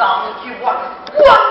老一句话。